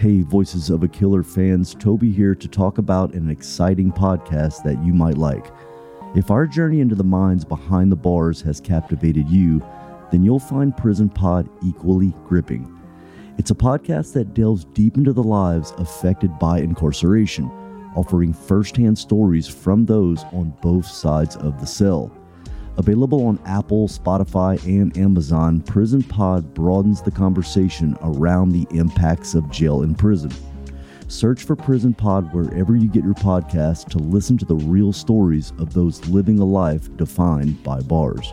Hey, Voices of a Killer fans, Toby here to talk about an exciting podcast that you might like. If our journey into the minds behind the bars has captivated you, then you'll find Prison Pod equally gripping. It's a podcast that delves deep into the lives affected by incarceration, offering firsthand stories from those on both sides of the cell. Available on Apple, Spotify, and Amazon, Prison Pod broadens the conversation around the impacts of jail and prison. Search for Prison Pod wherever you get your podcast to listen to the real stories of those living a life defined by bars.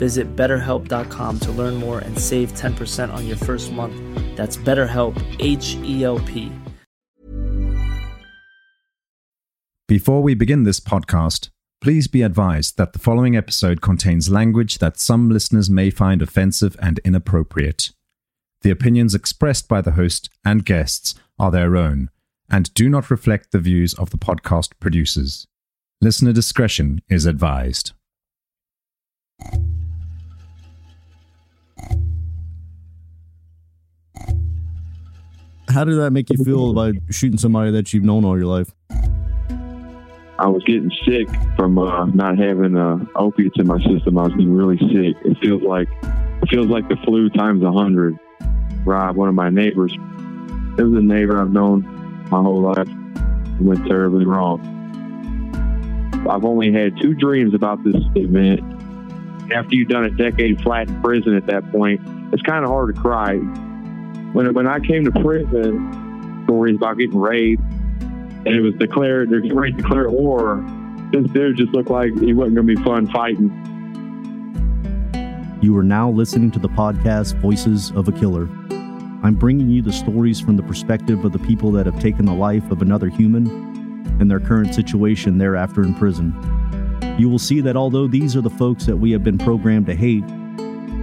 Visit betterhelp.com to learn more and save 10% on your first month. That's BetterHelp, H E L P. Before we begin this podcast, please be advised that the following episode contains language that some listeners may find offensive and inappropriate. The opinions expressed by the host and guests are their own and do not reflect the views of the podcast producers. Listener discretion is advised. How did that make you feel about shooting somebody that you've known all your life? I was getting sick from uh, not having uh, opiates in my system. I was getting really sick. It feels like it feels like the flu times a hundred. Rob, one of my neighbors, it was a neighbor I've known my whole life. It went terribly wrong. I've only had two dreams about this event. After you've done a decade flat in prison at that point, it's kind of hard to cry. When, when I came to prison, stories about getting raped, and it was declared, they're getting ready to declare war, this dude just looked like he wasn't going to be fun fighting. You are now listening to the podcast Voices of a Killer. I'm bringing you the stories from the perspective of the people that have taken the life of another human and their current situation thereafter in prison. You will see that although these are the folks that we have been programmed to hate,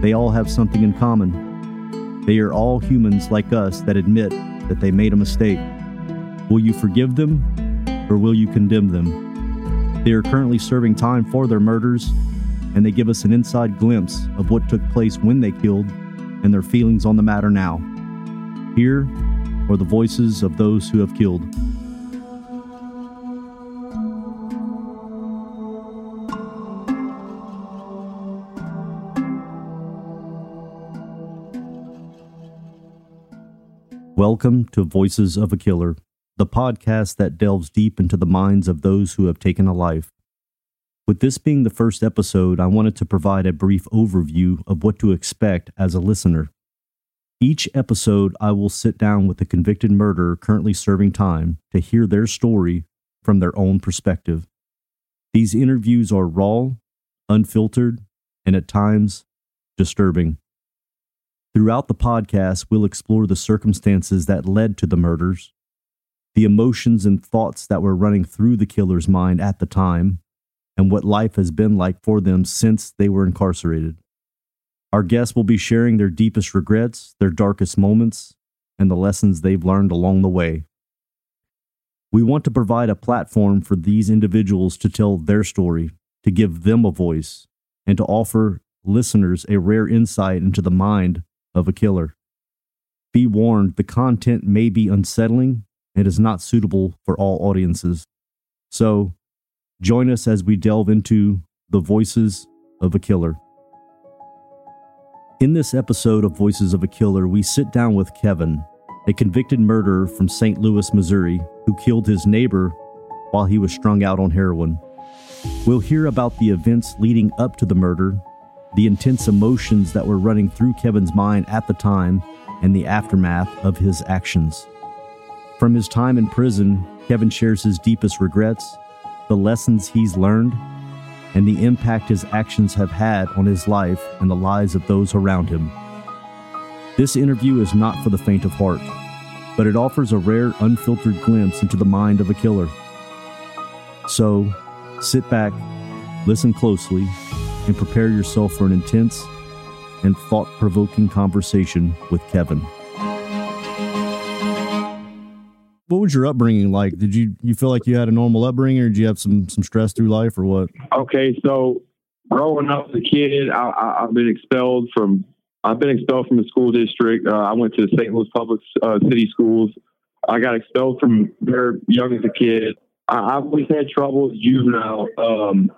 they all have something in common. They are all humans like us that admit that they made a mistake. Will you forgive them or will you condemn them? They are currently serving time for their murders, and they give us an inside glimpse of what took place when they killed and their feelings on the matter now. Here are the voices of those who have killed. Welcome to Voices of a Killer, the podcast that delves deep into the minds of those who have taken a life. With this being the first episode, I wanted to provide a brief overview of what to expect as a listener. Each episode, I will sit down with a convicted murderer currently serving time to hear their story from their own perspective. These interviews are raw, unfiltered, and at times disturbing. Throughout the podcast, we'll explore the circumstances that led to the murders, the emotions and thoughts that were running through the killer's mind at the time, and what life has been like for them since they were incarcerated. Our guests will be sharing their deepest regrets, their darkest moments, and the lessons they've learned along the way. We want to provide a platform for these individuals to tell their story, to give them a voice, and to offer listeners a rare insight into the mind of a killer. Be warned, the content may be unsettling and is not suitable for all audiences. So, join us as we delve into the voices of a killer. In this episode of Voices of a Killer, we sit down with Kevin, a convicted murderer from St. Louis, Missouri, who killed his neighbor while he was strung out on heroin. We'll hear about the events leading up to the murder, the intense emotions that were running through Kevin's mind at the time, and the aftermath of his actions. From his time in prison, Kevin shares his deepest regrets, the lessons he's learned, and the impact his actions have had on his life and the lives of those around him. This interview is not for the faint of heart, but it offers a rare, unfiltered glimpse into the mind of a killer. So, sit back, listen closely, and prepare yourself for an intense and thought provoking conversation with Kevin. What was your upbringing like? Did you you feel like you had a normal upbringing, or did you have some some stress through life, or what? Okay, so growing up as a kid, I, I've been expelled from I've been expelled from the school district. Uh, I went to the St. Louis Public uh, City Schools. I got expelled from very young as a kid. I, have always had trouble as juvenile. Um,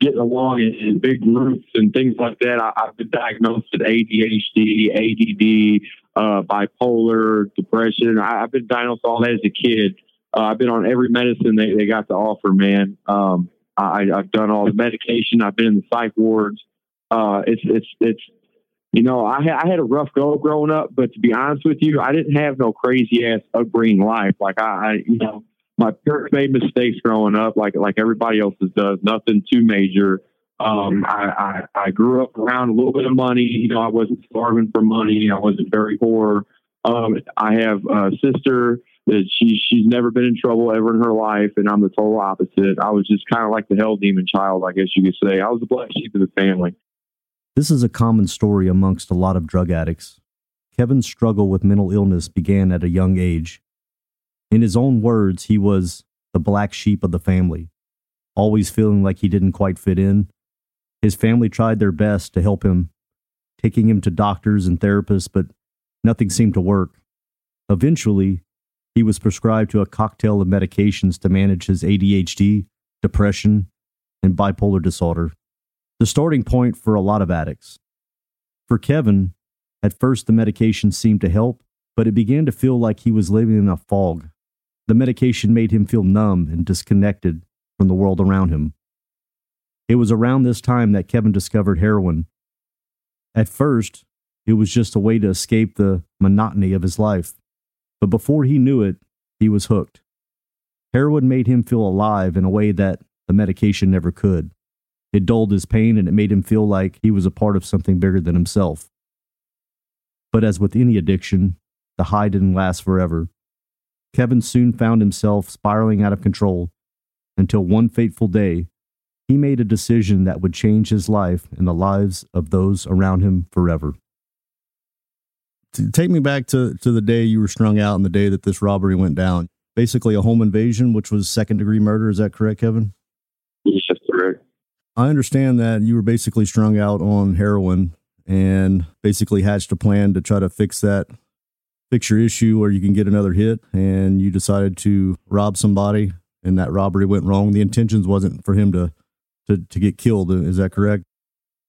getting along in, in big groups and things like that. I, have been diagnosed with ADHD, ADD, uh, bipolar, depression. I, have been diagnosed all that as a kid. Uh, I've been on every medicine they, they got to offer, man. Um, I, have done all the medication. I've been in the psych wards. Uh, it's, it's, it's, you know, I, ha- I had a rough go growing up, but to be honest with you, I didn't have no crazy ass upbringing life. Like I, I you know, my parents made mistakes growing up, like like everybody else's does. Nothing too major. Um, I, I, I grew up around a little bit of money. You know, I wasn't starving for money. I wasn't very poor. Um, I have a sister that she she's never been in trouble ever in her life, and I'm the total opposite. I was just kind of like the hell demon child, I guess you could say. I was the black sheep of the family. This is a common story amongst a lot of drug addicts. Kevin's struggle with mental illness began at a young age. In his own words, he was the black sheep of the family, always feeling like he didn't quite fit in. His family tried their best to help him, taking him to doctors and therapists, but nothing seemed to work. Eventually, he was prescribed to a cocktail of medications to manage his ADHD, depression, and bipolar disorder. The starting point for a lot of addicts. For Kevin, at first the medication seemed to help, but it began to feel like he was living in a fog. The medication made him feel numb and disconnected from the world around him. It was around this time that Kevin discovered heroin. At first, it was just a way to escape the monotony of his life. But before he knew it, he was hooked. Heroin made him feel alive in a way that the medication never could. It dulled his pain and it made him feel like he was a part of something bigger than himself. But as with any addiction, the high didn't last forever. Kevin soon found himself spiraling out of control until one fateful day, he made a decision that would change his life and the lives of those around him forever. Take me back to, to the day you were strung out and the day that this robbery went down. Basically, a home invasion, which was second degree murder. Is that correct, Kevin? Yes, correct. I understand that you were basically strung out on heroin and basically hatched a plan to try to fix that fix your issue or you can get another hit and you decided to rob somebody and that robbery went wrong. The intentions wasn't for him to to, to get killed. Is that correct?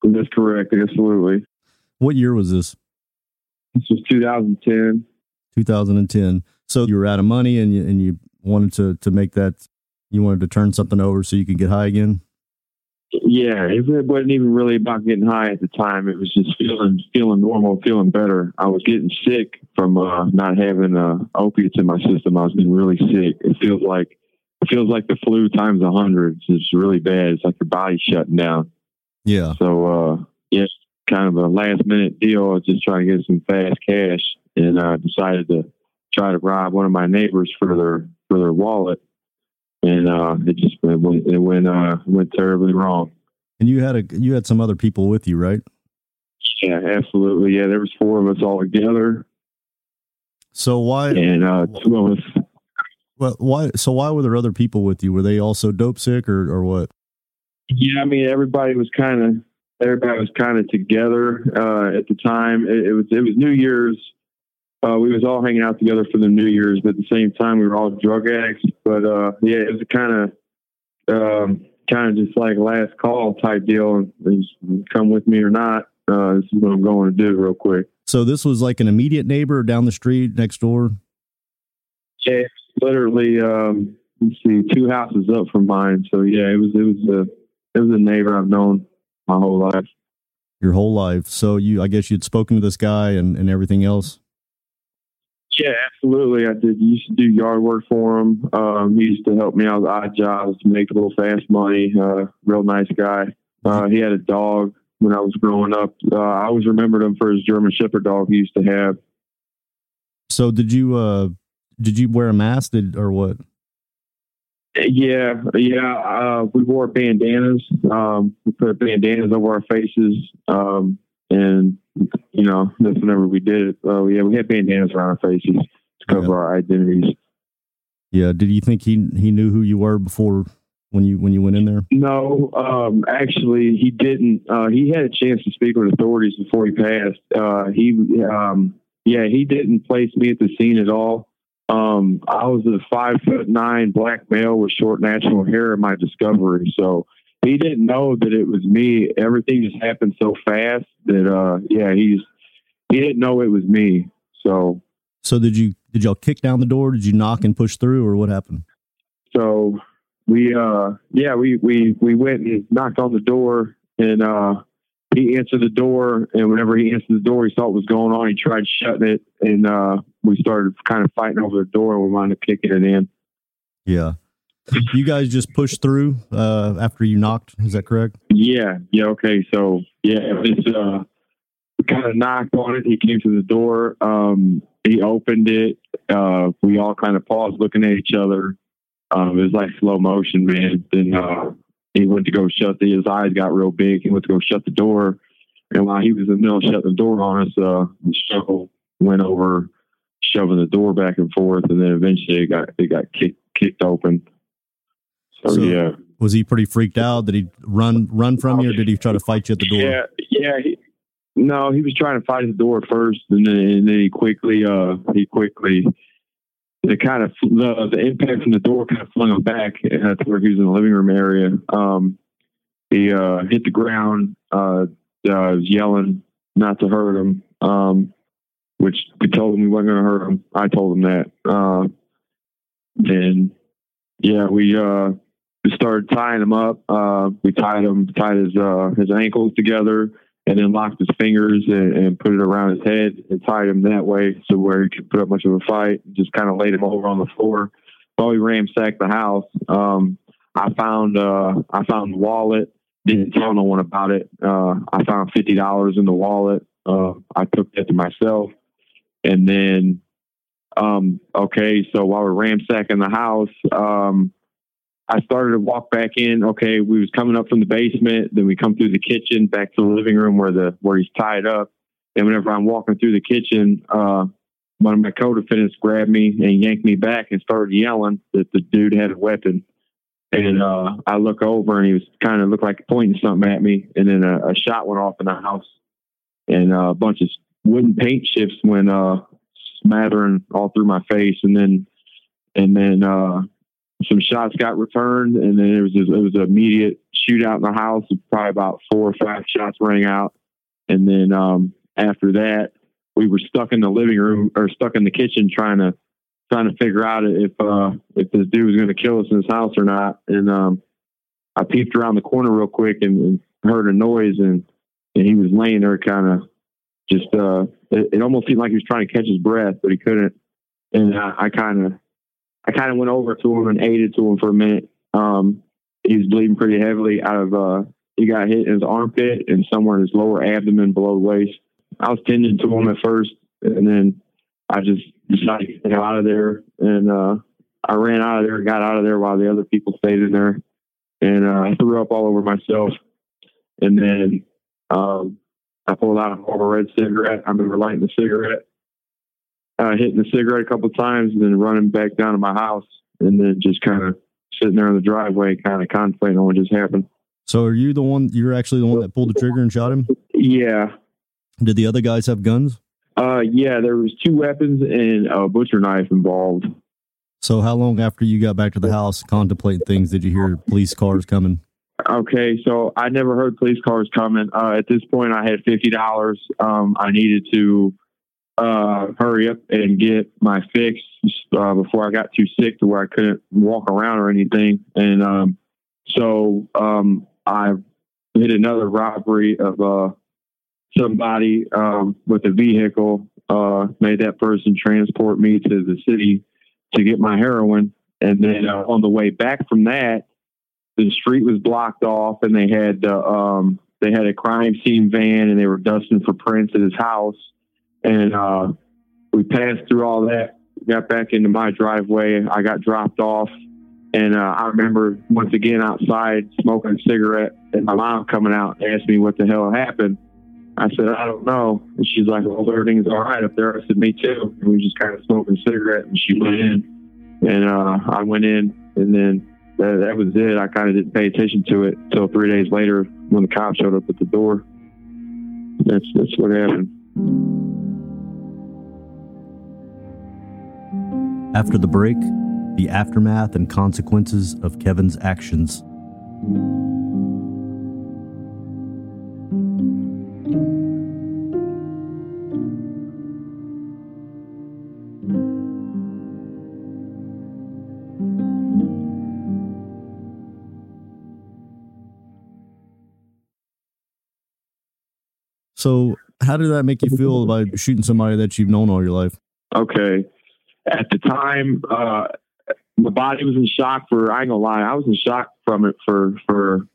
That's correct. Absolutely. What year was this? This was 2010 2010 so you were out of money and you, and you wanted to to make that you wanted to turn something over so you could get high again yeah, it wasn't even really about getting high at the time. It was just feeling feeling normal, feeling better. I was getting sick from uh, not having uh, opiates in my system. I was getting really sick. It feels like it feels like the flu times a hundred. It's really bad. It's like your body's shutting down. Yeah. So uh, yeah, kind of a last minute deal. I was just trying to get some fast cash, and uh, decided to try to rob one of my neighbors for their for their wallet and uh, it just it went it went, uh, went terribly wrong. And you had a you had some other people with you, right? Yeah, absolutely. Yeah, there was four of us all together. So why and uh, two of us Well, why? So why were there other people with you? Were they also dope sick or or what? Yeah, I mean everybody was kind of everybody was kind of together uh, at the time. It, it, was it was New Year's. Uh, we was all hanging out together for the New Year's, but at the same time we were all drug addicts. But uh, yeah, it was kind of um, kind of just like last call type deal. Come with me or not. Uh, this is what I'm going to do real quick. So this was like an immediate neighbor down the street next door. Yeah, literally. Um, let's see, two houses up from mine. So yeah, it was it was a it was a neighbor I've known my whole life. Your whole life. So you, I guess you'd spoken to this guy and, and everything else. Yeah, absolutely. I did. Used to do yard work for him. Um, he used to help me out with odd jobs to make a little fast money. Uh, real nice guy. Uh, he had a dog when I was growing up. Uh, I always remembered him for his German Shepherd dog he used to have. So did you uh did you wear a mask did, or what? Yeah, yeah. Uh, we wore bandanas. Um, we put bandanas over our faces, um, and you know that's whenever we did it. Uh, yeah, we had bandanas around our faces to cover yeah. our identities. Yeah. Did you think he he knew who you were before when you when you went in there? No, um, actually, he didn't. Uh, he had a chance to speak with authorities before he passed. Uh, he, um, yeah, he didn't place me at the scene at all. Um, I was a five foot nine black male with short natural hair in my discovery. So he didn't know that it was me. Everything just happened so fast that, uh, yeah, he's, he didn't know it was me. So, so did you, did y'all kick down the door? Did you knock and push through or what happened? So we, uh, yeah, we, we, we went and knocked on the door and, uh, he answered the door, and whenever he answered the door, he saw what was going on. He tried shutting it, and uh, we started kind of fighting over the door, and we wound up kicking it in. Yeah. You guys just pushed through uh, after you knocked. Is that correct? Yeah. Yeah. Okay. So yeah, it was. Uh, kind of knocked on it. He came to the door. Um, he opened it. Uh, we all kind of paused, looking at each other. Um, it was like slow motion, man. Then uh, he went to go shut the, his eyes got real big. He went to go shut the door. And while he was in the middle shutting the door on us, uh, the shovel went over, shoving the door back and forth. And then eventually it got, it got kicked, kicked open. So, so yeah. Was he pretty freaked out? Did he run, run from you or did he try to fight you at the door? Yeah. Yeah. He, no, he was trying to fight at the door first and then, and then he quickly, uh, he quickly, the kind of the, the impact from the door kind of flung him back to where he was in the living room area. Um, he uh, hit the ground, uh, uh, was yelling not to hurt him, um, which we told him we weren't going to hurt him. I told him that. Uh, and yeah, we uh, we started tying him up. Uh, we tied him, tied his uh, his ankles together and then locked his fingers and, and, put it around his head and tied him that way so where he could put up much of a fight. Just kind of laid him over on the floor while we ransacked the house. Um, I found uh, I found wallet. Didn't tell no one about it. Uh, I found fifty dollars in the wallet. Uh, I took that to myself, and then um, okay. So while we're ransacking the house, um, I started to walk back in. Okay, we was coming up from the basement, then we come through the kitchen back to the living room where the where he's tied up. And whenever I'm walking through the kitchen, uh, one of my co-defendants grabbed me and yanked me back and started yelling that the dude had a weapon. And uh, I look over and he was kind of looked like pointing something at me. And then a, a shot went off in the house, and uh, a bunch of wooden paint chips went uh, smattering all through my face. And then and then uh, some shots got returned, and then it was just, it was an immediate shootout in the house. Probably about four or five shots rang out, and then um, after that, we were stuck in the living room or stuck in the kitchen trying to trying to figure out if uh, if this dude was going to kill us in his house or not. And um, I peeped around the corner real quick and, and heard a noise, and and he was laying there, kind of just. Uh, it, it, almost seemed like he was trying to catch his breath, but he couldn't. And I, I kind of I kind of went over to him and aided to him for a minute. Um, he was bleeding pretty heavily out of, uh, he got hit in his armpit and somewhere in his lower abdomen below the waist. I was tending to him at first, and then I just decided to get out of there. And uh, I ran out of there, got out of there while the other people stayed in there. And uh, I threw up all over myself. And then um, I pulled out a Red cigarette. I remember lighting the cigarette uh, hitting the cigarette a couple times and then running back down to my house. and then just kind of sitting there in the driveway, kind of contemplating on what just happened. So are you the one? You're actually the one that pulled the trigger and shot him? Yeah. Did the other guys have guns? Uh, yeah, there was two weapons and a butcher knife involved. So how long after you got back to the house contemplating things did you hear police cars coming? Okay, so I never heard police cars coming. Uh, at this point, I had fifty dollars. Um, I needed to uh, hurry up and get my fix uh, before I got too sick to where I couldn't walk around or anything. And um, so um, I hit another robbery of uh, somebody um, with a vehicle. Uh, made that person transport me to the city to get my heroin. And then uh, on the way back from that, the street was blocked off, and they had uh, um, they had a crime scene van, and they were dusting for prints at his house. And uh, we passed through all that, got back into my driveway. I got dropped off, and uh, I remember once again outside smoking a cigarette, and my mom coming out and asked me what the hell happened. I said, I don't know. And she's like, well, everything's all right up there. I said, me too. And we just kind of smoking a cigarette, and she went in, and uh, I went in, and then that, that was it. I kind of didn't pay attention to it until three days later when the cops showed up at the door. That's that's what happened. After the break, the aftermath and consequences of Kevin's actions. So, how did that make you feel about shooting somebody that you've known all your life? Okay. At the time, uh, my body was in shock for, I ain't gonna lie, I was in shock from it for, for,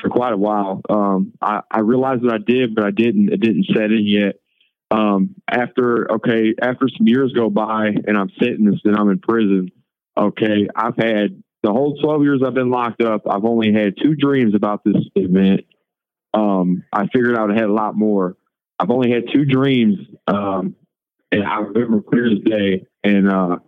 for quite a while. Um, I, I realized that I did, but I didn't, it didn't set in yet. Um, after, okay, after some years go by and I'm sentenced and I'm in prison, okay, I've had the whole 12 years I've been locked up. I've only had two dreams about this event. Um, I figured out I had a lot more. I've only had two dreams, um, and I remember clear as day. And uh,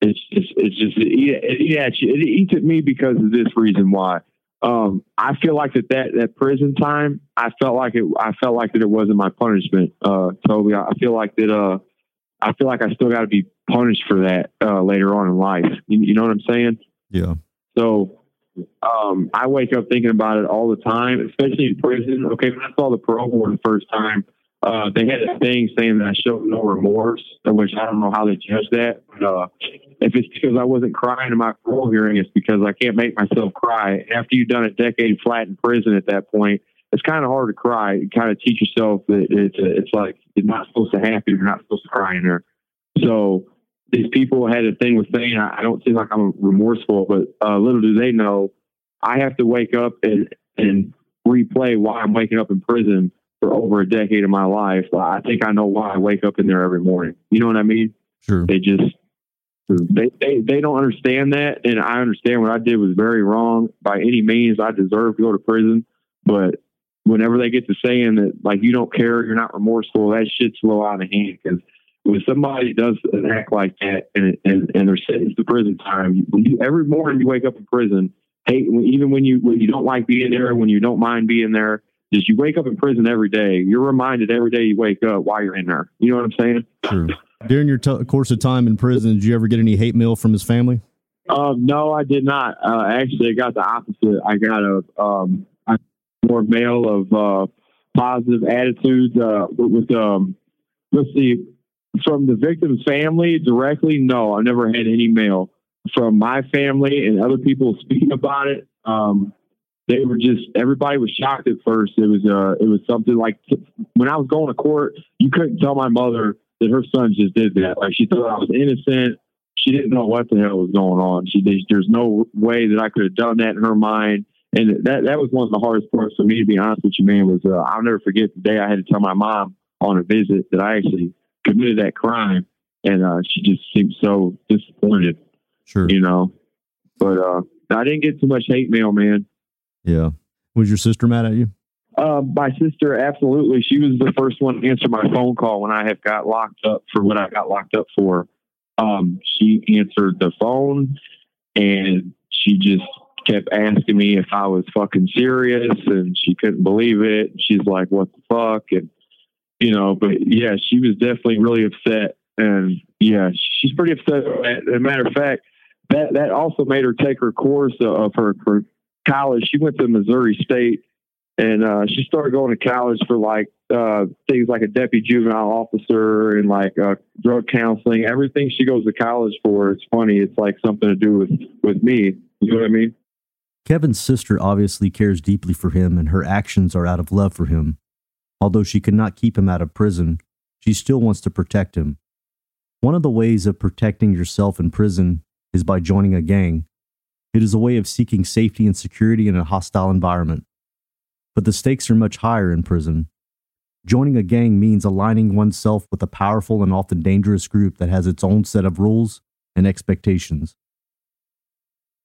it's just, it's just, it, it, it, it eats at me because of this reason why. Um, I feel like that, that that prison time, I felt like it. I felt like that it wasn't my punishment. Uh, totally. I feel like that. Uh, I feel like I still got to be punished for that uh, later on in life. You, you know what I'm saying? Yeah. So um, I wake up thinking about it all the time, especially in prison. Okay, when I saw the parole board the first time, uh, they had a thing saying that I showed no remorse, which I don't know how they judge that. But uh, if it's because I wasn't crying in my parole hearing, it's because I can't make myself cry. After you've done a decade flat in prison at that point, it's kind of hard to cry. You kind of teach yourself that it's, it's like you're not supposed to happy, you're not supposed to cry in there. So these people had a thing with saying, I don't seem like I'm remorseful, but uh, little do they know, I have to wake up and, and replay why I'm waking up in prison for over a decade of my life. I think I know why I wake up in there every morning. You know what I mean? Sure. They just, they, they, they don't understand that. And I understand what I did was very wrong by any means. I deserve to go to prison. But whenever they get to saying that, like, you don't care, you're not remorseful, that shit's slow out of hand. Because when somebody does an act like that and, and, and they're sentenced to prison time, when you, every morning you wake up in prison, hey, even when you when you don't like being there, when you don't mind being there, just you wake up in prison every day. You're reminded every day you wake up why you're in there. You know what I'm saying? Sure. During your t- course of time in prison, did you ever get any hate mail from his family? Um, no, I did not. Uh, actually, I got the opposite. I got a um, more mail of uh, positive attitudes uh, with, um, let's see, from the victim's family directly. No, I never had any mail from my family and other people speaking about it. Um, they were just everybody was shocked at first. It was uh, it was something like when I was going to court, you couldn't tell my mother that her son just did that. Like she thought I was innocent. She didn't know what the hell was going on. She there's no way that I could have done that in her mind. And that that was one of the hardest parts for me to be honest with you, man. Was uh, I'll never forget the day I had to tell my mom on a visit that I actually committed that crime, and uh, she just seemed so disappointed. Sure. You know, but uh, I didn't get too much hate mail, man. Yeah. Was your sister mad at you? Uh, my sister, absolutely. She was the first one to answer my phone call when I had got locked up for what I got locked up for. Um, she answered the phone and she just kept asking me if I was fucking serious and she couldn't believe it. She's like, what the fuck? And, you know, but yeah, she was definitely really upset. And yeah, she's pretty upset. As a matter of fact, that, that also made her take her course of her, her college. She went to Missouri State and uh, she started going to college for like uh, things like a deputy juvenile officer and like uh, drug counseling. Everything she goes to college for, it's funny. It's like something to do with with me. You know what I mean? Kevin's sister obviously cares deeply for him, and her actions are out of love for him. Although she could not keep him out of prison, she still wants to protect him. One of the ways of protecting yourself in prison is by joining a gang. It is a way of seeking safety and security in a hostile environment. But the stakes are much higher in prison. Joining a gang means aligning oneself with a powerful and often dangerous group that has its own set of rules and expectations.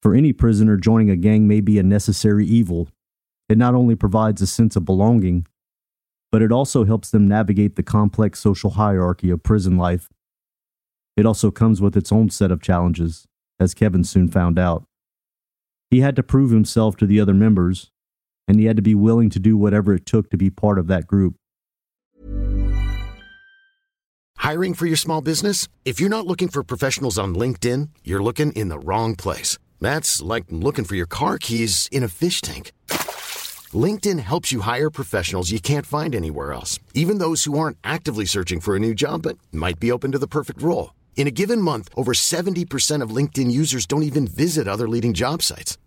For any prisoner, joining a gang may be a necessary evil. It not only provides a sense of belonging, but it also helps them navigate the complex social hierarchy of prison life. It also comes with its own set of challenges, as Kevin soon found out. He had to prove himself to the other members, and he had to be willing to do whatever it took to be part of that group. Hiring for your small business? If you're not looking for professionals on LinkedIn, you're looking in the wrong place. That's like looking for your car keys in a fish tank. LinkedIn helps you hire professionals you can't find anywhere else, even those who aren't actively searching for a new job but might be open to the perfect role. In a given month, over 70% of LinkedIn users don't even visit other leading job sites.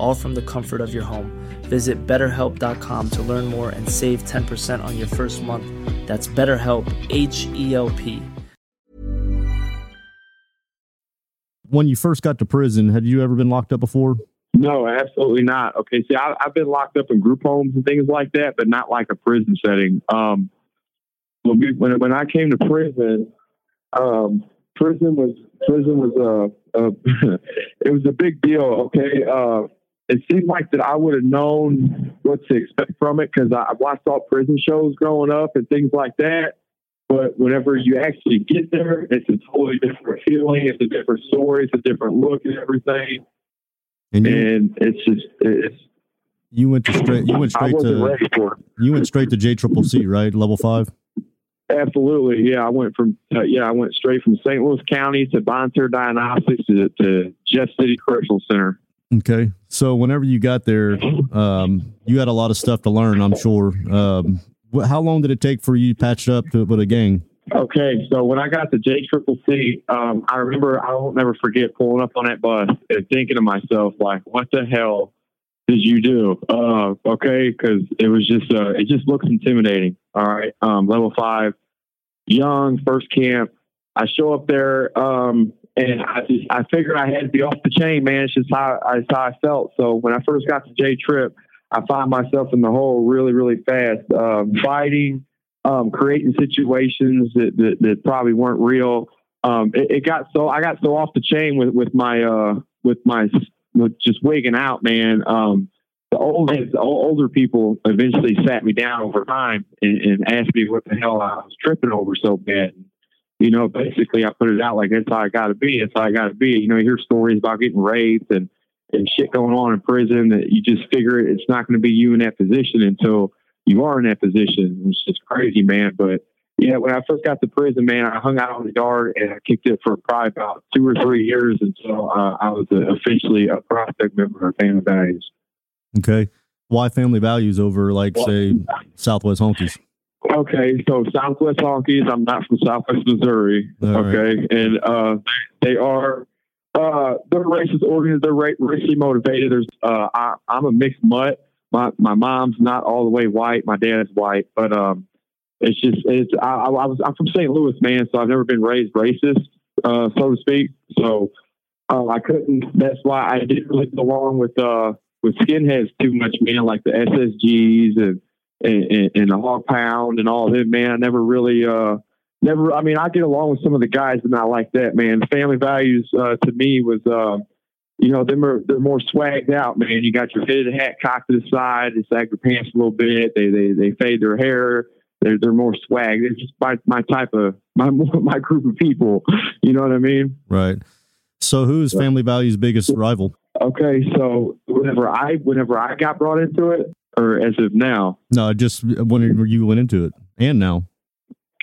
all from the comfort of your home. Visit betterhelp.com to learn more and save 10% on your first month. That's BetterHelp, H E L P. When you first got to prison, had you ever been locked up before? No, absolutely not. Okay, see, I, I've been locked up in group homes and things like that, but not like a prison setting. Um, when we, when when I came to prison, um, prison was prison was a, a it was a big deal. Okay, uh, it seemed like that I would have known what to expect from it because I watched all prison shows growing up and things like that. But whenever you actually get there, it's a totally different feeling. It's a different story. It's a different look and everything. And you, And it's just it's you went to straight. You went straight to ready for it. you went straight to J Triple C, right? Level five. Absolutely, yeah. I went from uh, yeah, I went straight from St. Louis County to Bonne Terre Diagnostics to, to Jeff City Correctional Center. Okay. So whenever you got there, um, you had a lot of stuff to learn, I'm sure. Um, wh- how long did it take for you patched up to, with a gang? Okay, so when I got to J Triple C, um, I remember I won't never forget pulling up on that bus and thinking to myself, like, what the hell did you do? Uh, okay, because it was just uh, it just looks intimidating. All right, um, level five, young, first camp. I show up there, um, and I just I figured I had to be off the chain, man. It's just how it's how I felt. So when I first got to J Trip, I found myself in the hole really, really fast, um, fighting um, creating situations that, that, that probably weren't real. Um, it, it got so I got so off the chain with with my uh, with my with just wigging out, man. Um, the old the older people eventually sat me down over time and, and asked me what the hell I was tripping over so bad. You know, basically, I put it out like that's how I got to be. That's how I got to be. You know, you hear stories about getting raped and and shit going on in prison that you just figure it's not going to be you in that position until you are in that position. It's just crazy, man. But yeah, when I first got to prison, man, I hung out on the yard and I kicked it for probably about two or three years until uh, I was uh, officially a prospect member of Family Values. Okay. Why family values over like say Southwest Honkies? Okay, so Southwest Honkies. I'm not from Southwest Missouri. All right. okay, and uh, they are uh, they're racist organized. They're ra- racially motivated. There's uh, I, I'm a mixed mutt. My my mom's not all the way white. My dad is white, but um, it's just it's I, I was I'm from St. Louis, man. So I've never been raised racist. uh, so to speak. So uh, I couldn't. That's why I didn't really go along with uh, with skinheads too much, man. Like the SSGs and and, and the Hog Pound and all of them, man. I never really. Uh, never. I mean, I get along with some of the guys, but not like that, man. Family values uh, to me was. Uh, you know, them are they're more swagged out, man. You got your fitted hat cocked to the side, they sag their pants a little bit, they they they fade their hair, they're they're more swag. It's just my my type of my my group of people. You know what I mean? Right. So who's Family Value's biggest rival? Okay, so whenever I whenever I got brought into it, or as of now? No, just when you went into it, and now.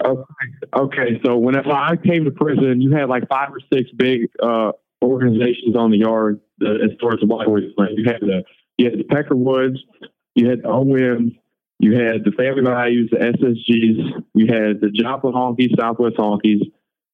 Okay, okay. So whenever I came to prison, you had like five or six big uh, organizations on the yard the, as far as the white boys You had the you had the Peckerwoods, you had the OMs, you had the Family Values, the SSGs, you had the Joplin Honkies, Southwest Honkies,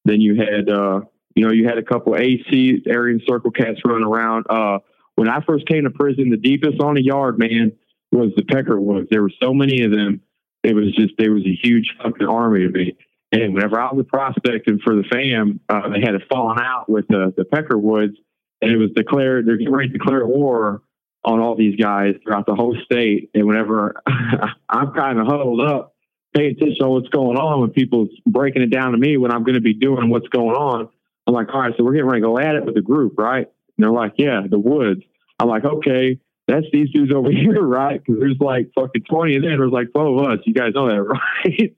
then you had uh, you know you had a couple AC Aryan Circle cats running around. Uh, when I first came to prison, the deepest on the yard, man, was the Peckerwoods. There were so many of them. It was just there was a huge fucking army of me. And whenever I was prospecting for the fam, uh, they had a falling out with the, the Peckerwoods, and it was declared they're getting ready to declare war on all these guys throughout the whole state. And whenever I'm kind of huddled up, paying attention to what's going on when people's breaking it down to me when I'm going to be doing what's going on, I'm like, all right, so we're getting ready to go at it with the group, right? And they're like, yeah, the woods. I'm like, okay, that's these dudes over here, right? Because there's like fucking 20 of them. There's like 12 of us. You guys know that, right?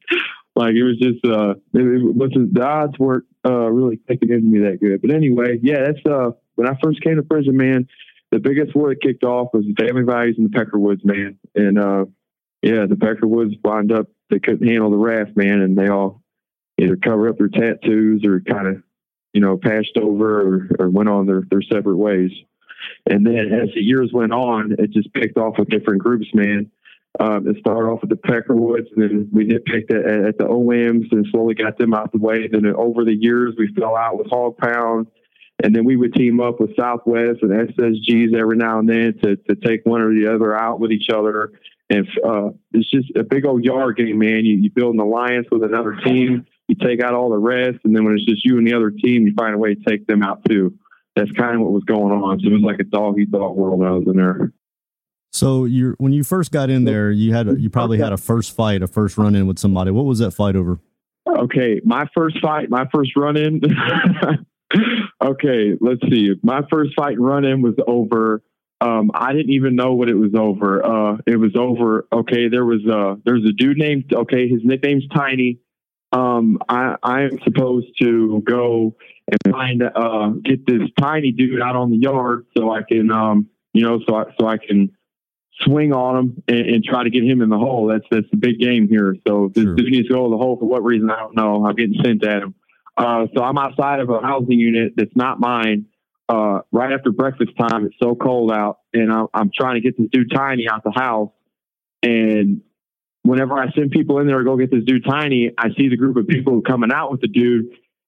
Like it was just uh, it, wasn't the odds weren't uh really taking into me that good. But anyway, yeah, that's uh when I first came to prison, man. The biggest war that kicked off was the family values and the Peckerwoods, man. And uh, yeah, the Peckerwoods wound up they couldn't handle the wrath, man, and they all either cover up their tattoos or kind of you know passed over or, or went on their their separate ways. And then as the years went on, it just picked off with different groups, man. Um, it started off with the Peckerwoods, and then we nitpicked at, at the OMs and slowly got them out the way. Then over the years, we fell out with Hog Pound, and then we would team up with Southwest and SSGs every now and then to, to take one or the other out with each other. And uh, it's just a big old yard game, man. You, you build an alliance with another team, you take out all the rest, and then when it's just you and the other team, you find a way to take them out too. That's kind of what was going on. So it was like a dog eat dog world when I was in there. So you when you first got in there, you had you probably had a first fight, a first run in with somebody. What was that fight over? Okay, my first fight, my first run in. okay, let's see. My first fight run in was over. Um, I didn't even know what it was over. Uh, it was over. Okay, there was uh, there's a dude named. Okay, his nickname's Tiny. Um, I I'm supposed to go and find uh, get this tiny dude out on the yard so I can um, you know so I so I can swing on him and, and, try to get him in the hole. That's that's the big game here. So this sure. dude needs to go in the hole for what reason I don't know. I'm getting sent at him. Uh, so I'm outside of a housing unit that's not mine. Uh, right after breakfast time, it's so cold out, and I'm, I'm trying to get this dude Tiny out the house. And whenever I send people in there to go get this dude Tiny, I see the group of people coming out with the dude,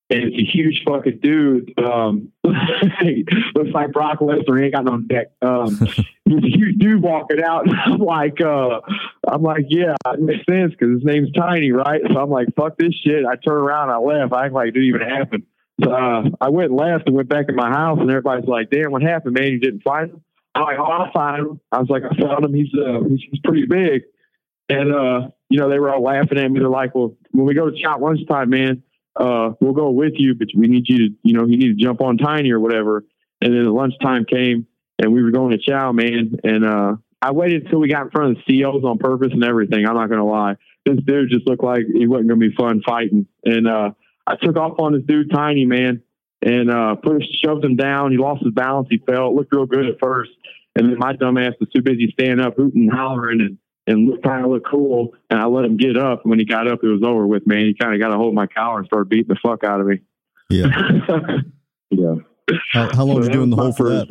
and it's a huge fucking dude. Um, looks like Brock Lesnar. He ain't got no neck. Um, he's a huge dude walking out. I'm like, uh, I'm like, yeah, it makes sense because his name's Tiny, right? So I'm like, fuck this shit. I turn around, I left. I act like it didn't even happen. So uh, I went and left and went back in my house, and everybody's like, damn, what happened, man? You didn't find him? I'm like, oh, I found him. I was like, I found him. He's uh, he's, he's pretty big. And uh, you know, they were all laughing at me. They're like, well, when we go to shop lunchtime, man uh, we'll go with you, but we need you to, you know, you need to jump on Tiny or whatever. And then the lunchtime came and we were going to chow, man. And, uh, I waited until we got in front of the COs on purpose and everything. I'm not going to lie. This dude just looked like he wasn't going to be fun fighting. And, uh, I took off on this dude, Tiny, man, and, uh, pushed, shoved him down. He lost his balance. He fell. It looked real good at first. And then my dumbass was too busy standing up, hooting and hollering and, and kind of look cool. And I let him get up. And when he got up, it was over with, man. He kind of got a hold of my collar and started beating the fuck out of me. Yeah. yeah. How, how long so you doing the hole for that?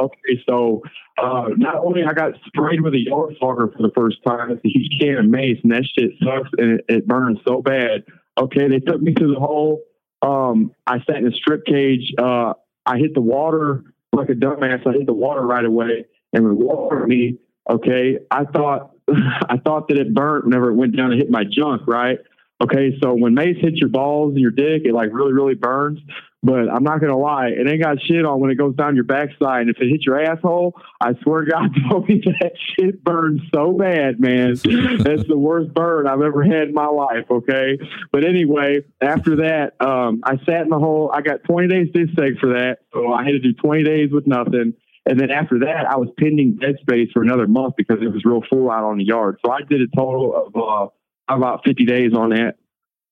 Okay, so uh, not only I got sprayed with a yard fogger for the first time, it's a huge can of mace, and that shit sucks and it, it burns so bad. Okay, they took me to the hole. Um, I sat in a strip cage. Uh, I hit the water like a dumbass. I hit the water right away, and when water me, Okay, I thought I thought that it burnt whenever it went down and hit my junk, right? Okay, so when mace hits your balls and your dick, it like really, really burns. But I'm not gonna lie, it ain't got shit on when it goes down your backside. And if it hits your asshole, I swear to God, me that shit burns so bad, man. That's the worst burn I've ever had in my life. Okay, but anyway, after that, um, I sat in the hole. I got 20 days disc for that, so I had to do 20 days with nothing. And then after that, I was pending dead space for another month because it was real full out on the yard. So I did a total of uh, about 50 days on that.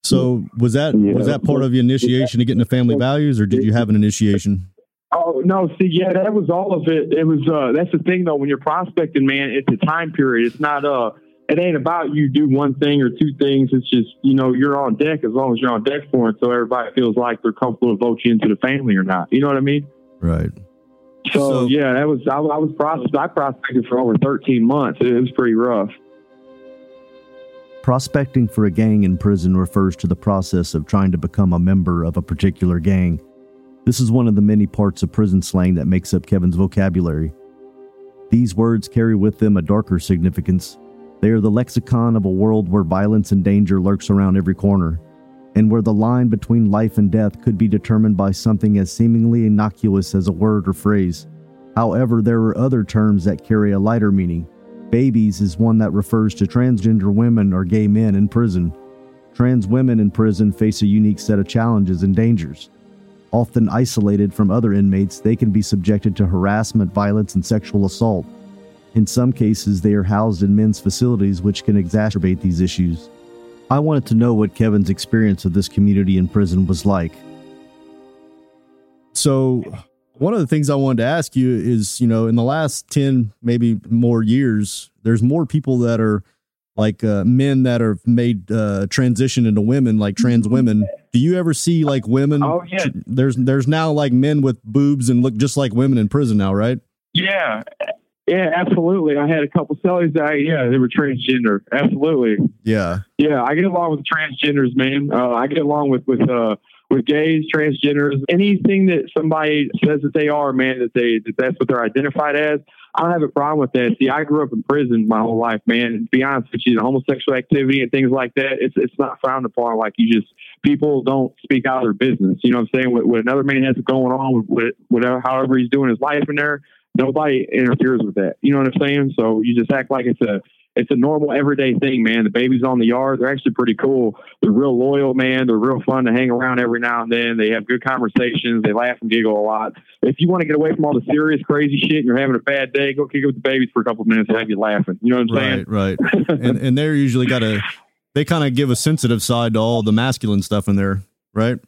So was that yeah. was that part of your initiation to getting the family values, or did you have an initiation? Oh no, see, yeah, that was all of it. It was uh that's the thing though, when you're prospecting, man, it's a time period. It's not uh it ain't about you do one thing or two things. It's just, you know, you're on deck as long as you're on deck for it so everybody feels like they're comfortable to vote you into the family or not. You know what I mean? Right. So, so yeah, that was I, I was processed I prospected for over thirteen months. It was pretty rough. Prospecting for a gang in prison refers to the process of trying to become a member of a particular gang. This is one of the many parts of prison slang that makes up Kevin's vocabulary. These words carry with them a darker significance. They are the lexicon of a world where violence and danger lurks around every corner, and where the line between life and death could be determined by something as seemingly innocuous as a word or phrase. However, there are other terms that carry a lighter meaning, Babies is one that refers to transgender women or gay men in prison. Trans women in prison face a unique set of challenges and dangers. Often isolated from other inmates, they can be subjected to harassment, violence, and sexual assault. In some cases, they are housed in men's facilities, which can exacerbate these issues. I wanted to know what Kevin's experience of this community in prison was like. So, one of the things I wanted to ask you is, you know, in the last 10, maybe more years, there's more people that are like uh, men that are made uh, transition into women, like trans women. Do you ever see like women? Oh yeah. There's there's now like men with boobs and look just like women in prison now, right? Yeah, yeah, absolutely. I had a couple sellers that, yeah, they were transgender. Absolutely. Yeah. Yeah, I get along with transgenders, man. Uh, I get along with with uh, with gays, transgenders, anything that somebody says that they are, man, that they that that's what they're identified as. I don't have a problem with that. See, I grew up in prison my whole life, man. to be honest with you, the homosexual activity and things like that, it's it's not frowned upon. Like you just people don't speak out of their business. You know what I'm saying? What, what another man has going on with whatever, however he's doing his life in there, nobody interferes with that. You know what I'm saying? So you just act like it's a it's a normal everyday thing, man. The babies on the yard, they're actually pretty cool. They're real loyal, man. They're real fun to hang around every now and then. They have good conversations. They laugh and giggle a lot. If you want to get away from all the serious, crazy shit and you're having a bad day, go kick it with the babies for a couple of minutes and have you laughing. You know what I'm saying? Right, right. and, and they're usually got a, they kind of give a sensitive side to all the masculine stuff in there, right?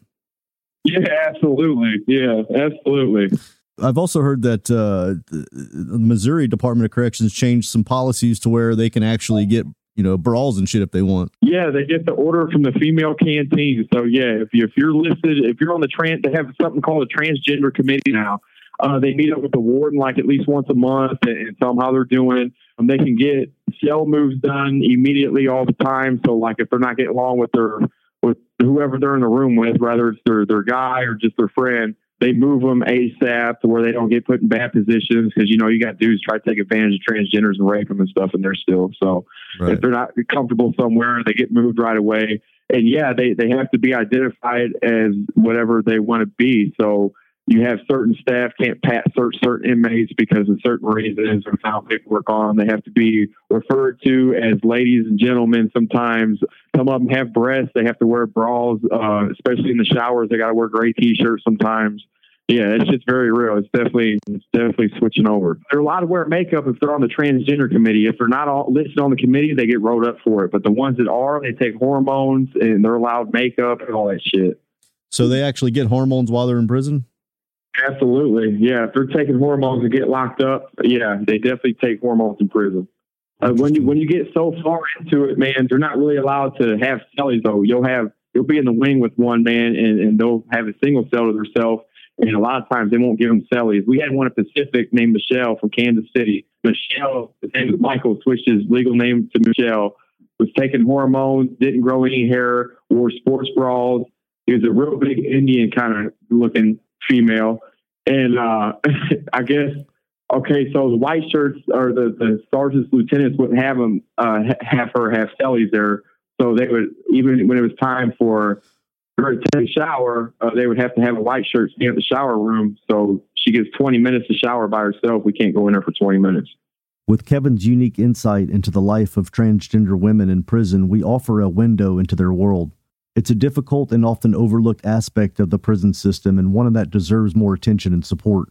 Yeah, absolutely. Yeah, absolutely. I've also heard that uh, the Missouri Department of Corrections changed some policies to where they can actually get you know brawls and shit if they want. Yeah, they get the order from the female canteen. So yeah, if you if you're listed, if you're on the trans, they have something called a transgender committee now. Uh, they meet up with the warden like at least once a month and, and tell them how they're doing. Um, they can get cell moves done immediately all the time. So like if they're not getting along with their with whoever they're in the room with, whether it's their their guy or just their friend, they move them ASAP to where they don't get put in bad positions because you know you got dudes try to take advantage of transgenders and rape them and stuff, and they're still so right. if they're not comfortable somewhere, they get moved right away. And yeah, they they have to be identified as whatever they want to be. So you have certain staff can't pat search certain inmates because of certain reasons or found paperwork on. They have to be referred to as ladies and gentlemen. Sometimes some of them have breasts. They have to wear bras, uh, especially in the showers. They got to wear gray t-shirts sometimes yeah, it's just very real. It's definitely it's definitely switching over. They're allowed to wear makeup if they're on the transgender committee. If they're not all listed on the committee, they get rolled up for it. But the ones that are, they take hormones and they're allowed makeup and all that shit. So they actually get hormones while they're in prison. Absolutely, yeah. If they're taking hormones to get locked up, yeah, they definitely take hormones in prison. Uh, when you when you get so far into it, man, they're not really allowed to have cellies though. You'll have you'll be in the wing with one man, and, and they'll have a single cell to themselves and a lot of times they won't give them cellies. We had one at Pacific named Michelle from Kansas City. Michelle, his name was Michael, switched his legal name to Michelle, was taking hormones, didn't grow any hair, wore sports bras. He was a real big Indian kind of looking female. And uh, I guess, okay, so the white shirts or the, the sergeants, lieutenants wouldn't have them, uh, have her have cellies there. So they would even when it was time for her to take a shower, uh, they would have to have a white shirt stay in the shower room. So she gets 20 minutes to shower by herself. We can't go in there for 20 minutes. With Kevin's unique insight into the life of transgender women in prison, we offer a window into their world. It's a difficult and often overlooked aspect of the prison system and one that deserves more attention and support.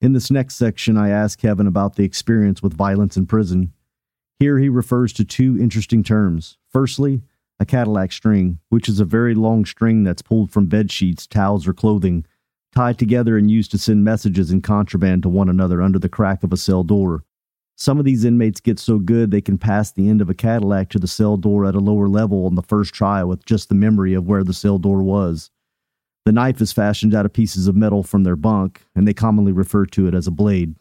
In this next section, I ask Kevin about the experience with violence in prison. Here he refers to two interesting terms. Firstly, a Cadillac string, which is a very long string that's pulled from bed sheets, towels, or clothing, tied together and used to send messages in contraband to one another under the crack of a cell door. Some of these inmates get so good they can pass the end of a Cadillac to the cell door at a lower level on the first try with just the memory of where the cell door was. The knife is fashioned out of pieces of metal from their bunk, and they commonly refer to it as a blade.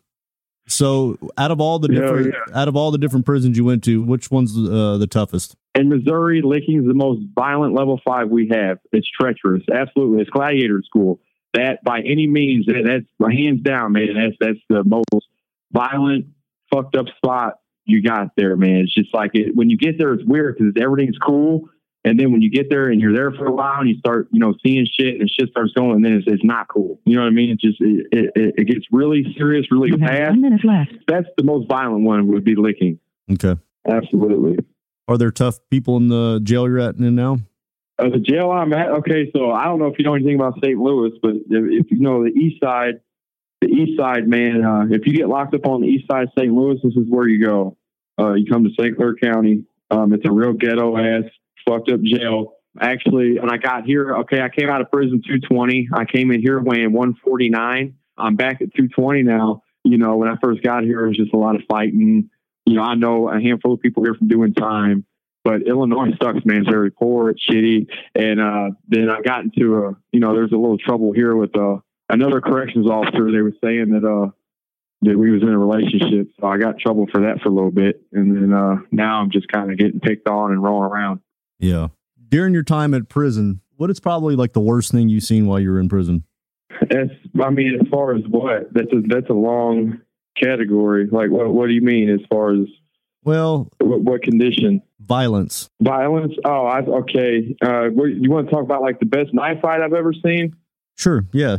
So, out of all the Yeah, different yeah. out of all the different prisons you went to, which one's uh, the toughest? In Missouri, Licking is the most violent level five we have. It's treacherous. Absolutely. It's gladiator school. That by any means, that, that's hands down, man. That's that's the most violent, fucked up spot you got there, man. It's just like it, when you get there, it's weird because everything's cool. And then when you get there and you're there for a while and you start, you know, seeing shit and shit starts going, and then it's, it's not cool. You know what I mean? It just it, it, it gets really serious, really You fast. one minute left. That's the most violent one would be Licking. Okay. Absolutely. Are there tough people in the jail you're at in now? Uh, the jail I'm at, okay, so I don't know if you know anything about St. Louis, but if, if you know the east side, the east side, man, uh, if you get locked up on the east side of St. Louis, this is where you go. Uh, you come to St. Clair County. Um, it's a real ghetto ass, fucked up jail. Actually, when I got here, okay, I came out of prison 220. I came in here weighing 149. I'm back at 220 now. You know, when I first got here, it was just a lot of fighting. You know, I know a handful of people here from doing time but Illinois sucks, man. It's very poor, it's shitty. And uh, then I got into a, you know, there's a little trouble here with uh, another corrections officer. They were saying that uh, that we was in a relationship, so I got in trouble for that for a little bit. And then uh, now I'm just kind of getting picked on and rolling around. Yeah. During your time at prison, what is probably like the worst thing you've seen while you were in prison? That's, I mean, as far as what? That's a that's a long category. Like, what what do you mean as far as Well, what, what condition? violence. Violence? Oh, I, okay. Uh, what, you want to talk about like the best knife fight I've ever seen? Sure. Yeah.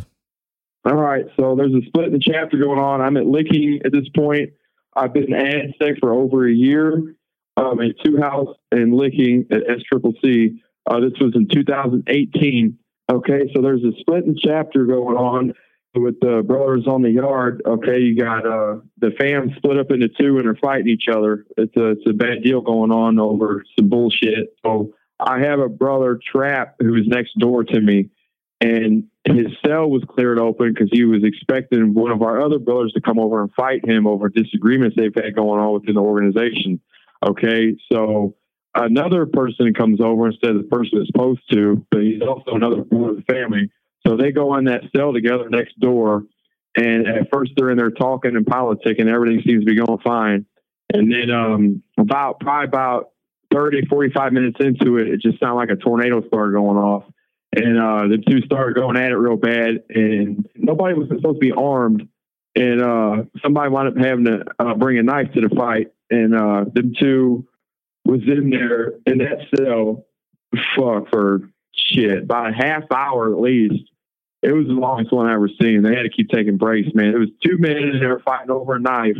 All right, so there's a split in the chapter going on. I'm at Licking at this point. I've been ad seg for over a year um, at Two House and Licking at S Triple C. Uh, this was in 2018. Okay, so there's a split in the chapter going on with the brothers on the yard. Okay, you got uh, the fam split up into two and they're fighting each other. It's a it's a bad deal going on over some bullshit. So I have a brother Trap who is next door to me and his cell was cleared open because he was expecting one of our other brothers to come over and fight him over disagreements they've had going on within the organization. Okay, so another person comes over instead of the person that's supposed to, but he's also another member of the family. So they go in that cell together next door, and at first they're in there talking and politicking, and everything seems to be going fine. And then um, about probably about 30, 45 minutes into it, it just sounded like a tornado started going off and uh, the two started going at it real bad, and nobody was supposed to be armed, and uh, somebody wound up having to uh, bring a knife to the fight, and uh, them two was in there in that cell, fuck for shit, about a half hour at least. It was the longest one I ever seen. They had to keep taking breaks, man. It was two men and they were fighting over a knife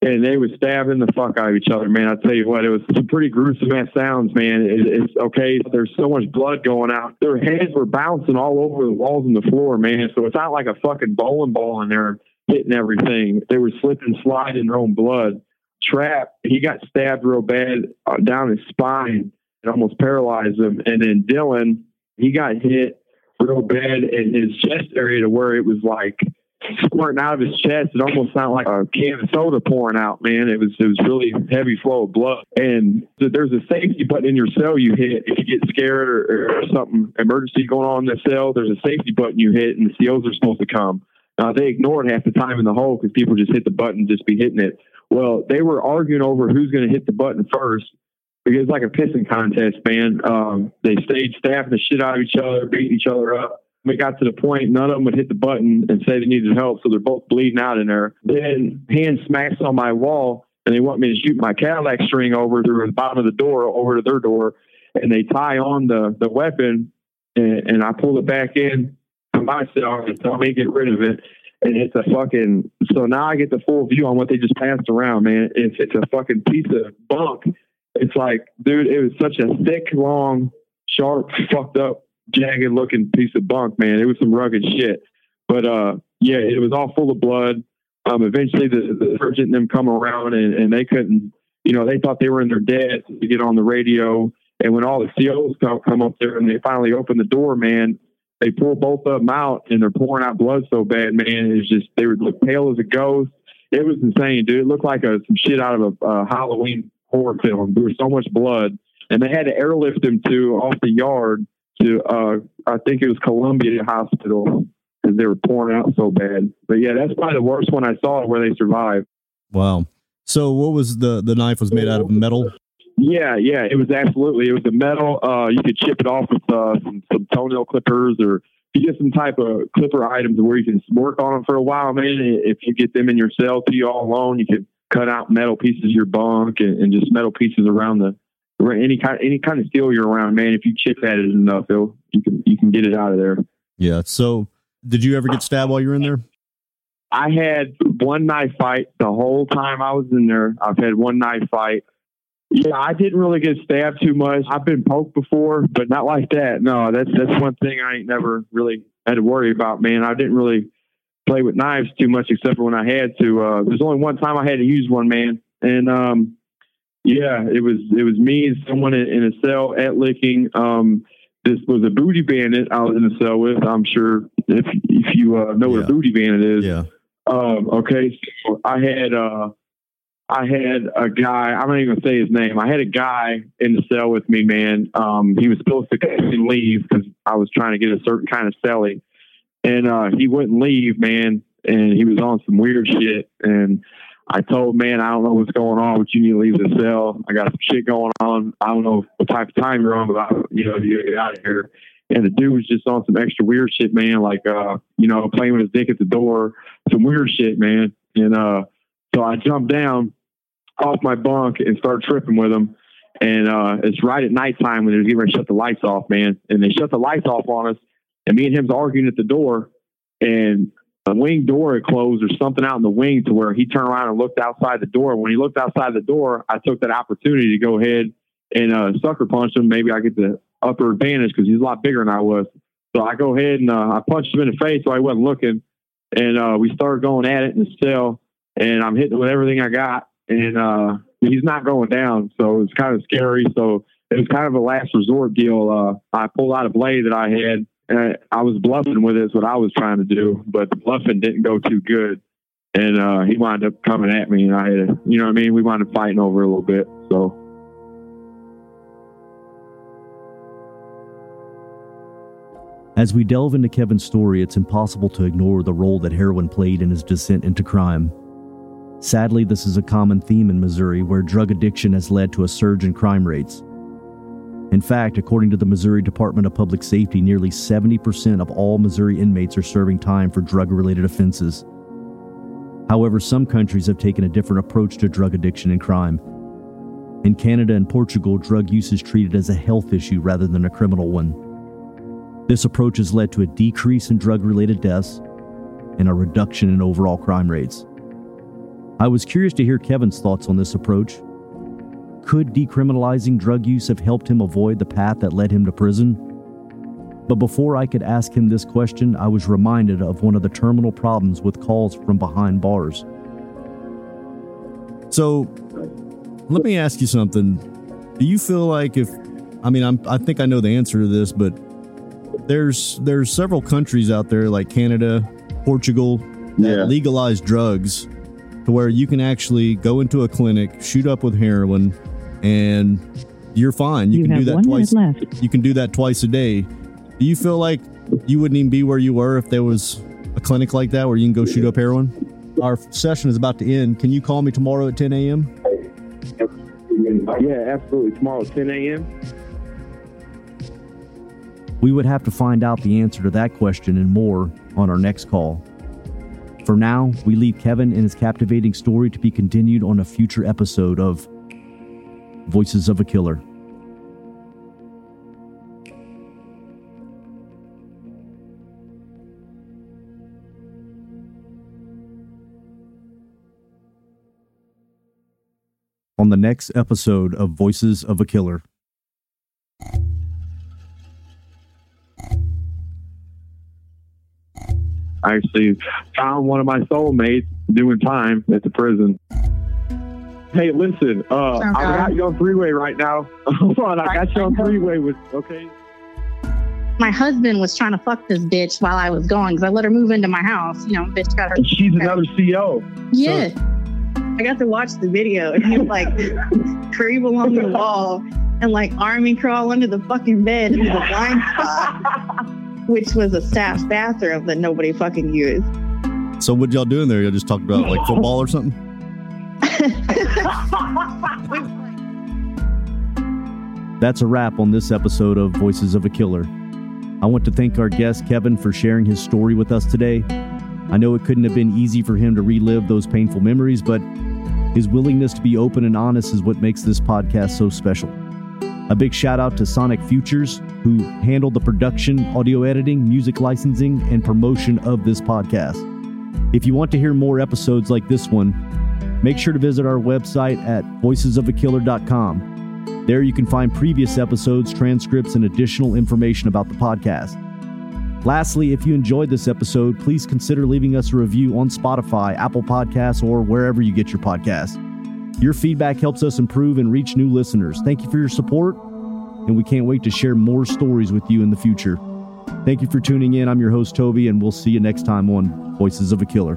and they was stabbing the fuck out of each other, man. I tell you what, it was some pretty gruesome ass sounds, man. It, it's okay. There's so much blood going out. Their heads were bouncing all over the walls and the floor, man. So it's not like a fucking bowling ball in there hitting everything. They were slipping, sliding their own blood. Trap, he got stabbed real bad uh, down his spine. It almost paralyzed him. And then Dylan, he got hit real bad in his chest area to where it was like squirting out of his chest. It almost sounded like a can of soda pouring out, man. It was it was really heavy flow of blood. And th- there's a safety button in your cell you hit if you get scared or, or something emergency going on in the cell. There's a safety button you hit, and the COs are supposed to come. Uh, they ignore it half the time in the hole because people just hit the button, just be hitting it. Well, they were arguing over who's going to hit the button first because it's like a pissing contest, man. Um, they stayed staffing the shit out of each other, beating each other up. It got to the point none of them would hit the button and say they needed help, so they're both bleeding out in there. Then hand smacks on my wall, and they want me to shoot my Cadillac string over through the bottom of the door over to their door. and they tie on the the weapon, and, and I pull it back in to myself and tell me get rid of it. And it's a fucking. So now I get the full view on what they just passed around, man. It's it's a fucking piece of bunk. It's like, dude, it was such a thick, long, sharp, fucked up, jagged looking piece of bunk, man. It was some rugged shit. But uh, yeah, it was all full of blood. Um, eventually, the, the surgeon and them come around, and, and they couldn't. You know, they thought they were in their dead to get on the radio. And when all the COs come, come up there and they finally open the door, man, they pull both of them out and they're pouring out blood so bad, man. It's just they would look pale as a ghost. It was insane, dude. It looked like a, some shit out of a uh, Halloween horror film. There was so much blood, and they had to airlift them to off the yard to uh, I think it was Columbia Hospital because they were pouring out so bad. But yeah, that's probably the worst one I saw where they survived. Wow. So what was the the knife was made out of metal? Yeah, yeah, it was absolutely. It was a metal. Uh, you could chip it off with uh, some, some toenail clippers, or you get some type of clipper items where you can work on them for a while, man. If you get them in your cell to you all alone, you could cut out metal pieces of your bunk and, and just metal pieces around the any kind any kind of steel you're around, man. If you chip at it enough, it'll, you can you can get it out of there. Yeah. So, did you ever get stabbed while you were in there? I had one knife fight the whole time I was in there. I've had one knife fight. Yeah, I didn't really get stabbed too much. I've been poked before, but not like that. No, that's that's one thing I ain't never really had to worry about, man. I didn't really play with knives too much except for when I had to. Uh, there's only one time I had to use one, man, and um, yeah, it was it was me and someone in, a cell at Licking. Um, this was a booty bandit I was in a cell with. I'm sure if if you uh, know what a booty bandit is. Yeah. Um, okay, so I had uh, I had a guy. I'm not even gonna say his name. I had a guy in the cell with me, man. Um, he was supposed to leave because I was trying to get a certain kind of celly, and uh, he wouldn't leave, man. And he was on some weird shit. And I told man, I don't know what's going on, but you need to leave the cell. I got some shit going on. I don't know what type of time you're on, but I, you know, you get out of here. And the dude was just on some extra weird shit, man. Like, uh, you know, playing with his dick at the door, some weird shit, man. And uh, so I jumped down off my bunk and started tripping with him. And uh, it's right at nighttime when they're getting ready to shut the lights off, man. And they shut the lights off on us. And me and him's arguing at the door. And the wing door had closed or something out in the wing to where he turned around and looked outside the door. When he looked outside the door, I took that opportunity to go ahead and uh, sucker punch him. Maybe I get the upper advantage because he's a lot bigger than I was. So I go ahead and uh, I punched him in the face so I wasn't looking. And uh, we started going at it in the cell. And I'm hitting with everything I got. And uh, he's not going down. So it's kind of scary. So it was kind of a last resort deal. Uh, I pulled out a blade that I had and I was bluffing with this what I was trying to do, but the bluffing didn't go too good. And uh, he wound up coming at me, and I had to, you know what I mean? We wound up fighting over a little bit. So. As we delve into Kevin's story, it's impossible to ignore the role that heroin played in his descent into crime. Sadly, this is a common theme in Missouri where drug addiction has led to a surge in crime rates. In fact, according to the Missouri Department of Public Safety, nearly 70% of all Missouri inmates are serving time for drug related offenses. However, some countries have taken a different approach to drug addiction and crime. In Canada and Portugal, drug use is treated as a health issue rather than a criminal one. This approach has led to a decrease in drug related deaths and a reduction in overall crime rates. I was curious to hear Kevin's thoughts on this approach could decriminalizing drug use have helped him avoid the path that led him to prison? But before I could ask him this question, I was reminded of one of the terminal problems with calls from behind bars. So, let me ask you something. Do you feel like if I mean I'm I think I know the answer to this, but there's there's several countries out there like Canada, Portugal that yeah. legalize drugs to where you can actually go into a clinic, shoot up with heroin, and you're fine. You, you can do that twice. You can do that twice a day. Do you feel like you wouldn't even be where you were if there was a clinic like that where you can go shoot up heroin? Our session is about to end. Can you call me tomorrow at 10 a.m.? Yeah, absolutely. Tomorrow at 10 a.m. We would have to find out the answer to that question and more on our next call. For now, we leave Kevin and his captivating story to be continued on a future episode of Voices of a Killer. On the next episode of Voices of a Killer. I actually found one of my soulmates doing time at the prison. Hey, listen, uh, I got you on freeway right now. Hold on, I got you on freeway with, okay? My husband was trying to fuck this bitch while I was gone because I let her move into my house. You know, bitch got her. She's another CO. Yeah. I got to watch the video and he was like creep along the wall and like army crawl under the fucking bed into the blind spot, which was a staff bathroom that nobody fucking used. So, what y'all doing there? Y'all just talked about like football or something? That's a wrap on this episode of Voices of a Killer. I want to thank our guest, Kevin, for sharing his story with us today. I know it couldn't have been easy for him to relive those painful memories, but his willingness to be open and honest is what makes this podcast so special. A big shout out to Sonic Futures, who handled the production, audio editing, music licensing, and promotion of this podcast. If you want to hear more episodes like this one, make sure to visit our website at voicesofakiller.com. There you can find previous episodes, transcripts, and additional information about the podcast. Lastly, if you enjoyed this episode, please consider leaving us a review on Spotify, Apple Podcasts, or wherever you get your podcasts. Your feedback helps us improve and reach new listeners. Thank you for your support, and we can't wait to share more stories with you in the future. Thank you for tuning in. I'm your host, Toby, and we'll see you next time on Voices of a Killer.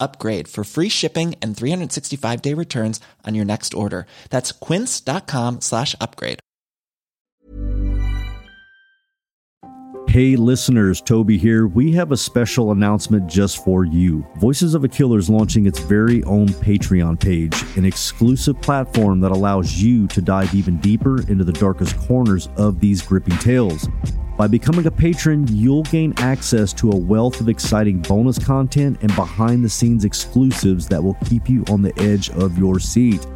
upgrade for free shipping and 365 day returns on your next order. That's quince.com slash upgrade. Hey listeners, Toby here. We have a special announcement just for you. Voices of a Killer is launching its very own Patreon page, an exclusive platform that allows you to dive even deeper into the darkest corners of these gripping tales. By becoming a patron, you'll gain access to a wealth of exciting bonus content and behind the scenes exclusives that will keep you on the edge of your seat.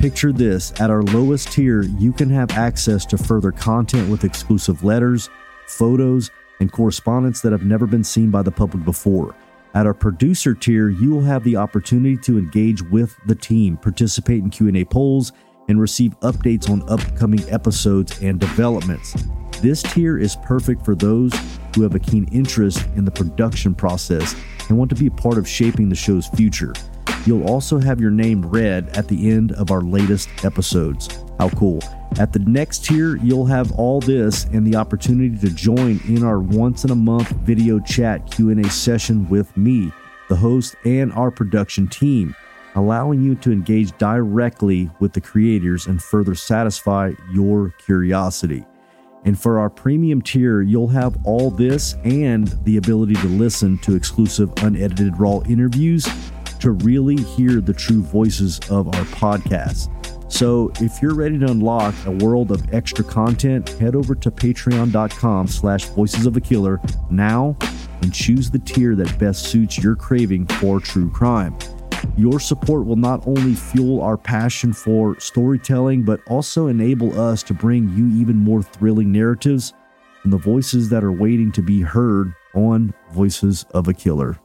Picture this at our lowest tier, you can have access to further content with exclusive letters, photos, and correspondence that have never been seen by the public before. At our producer tier, you will have the opportunity to engage with the team, participate in Q&A polls, and receive updates on upcoming episodes and developments. This tier is perfect for those who have a keen interest in the production process and want to be a part of shaping the show's future. You'll also have your name read at the end of our latest episodes. How cool. At the next tier, you'll have all this and the opportunity to join in our once in a month video chat Q&A session with me, the host and our production team, allowing you to engage directly with the creators and further satisfy your curiosity. And for our premium tier, you'll have all this and the ability to listen to exclusive unedited raw interviews to really hear the true voices of our podcast. So if you're ready to unlock a world of extra content, head over to patreon.com slash voices of a killer now and choose the tier that best suits your craving for true crime. Your support will not only fuel our passion for storytelling, but also enable us to bring you even more thrilling narratives and the voices that are waiting to be heard on Voices of a Killer.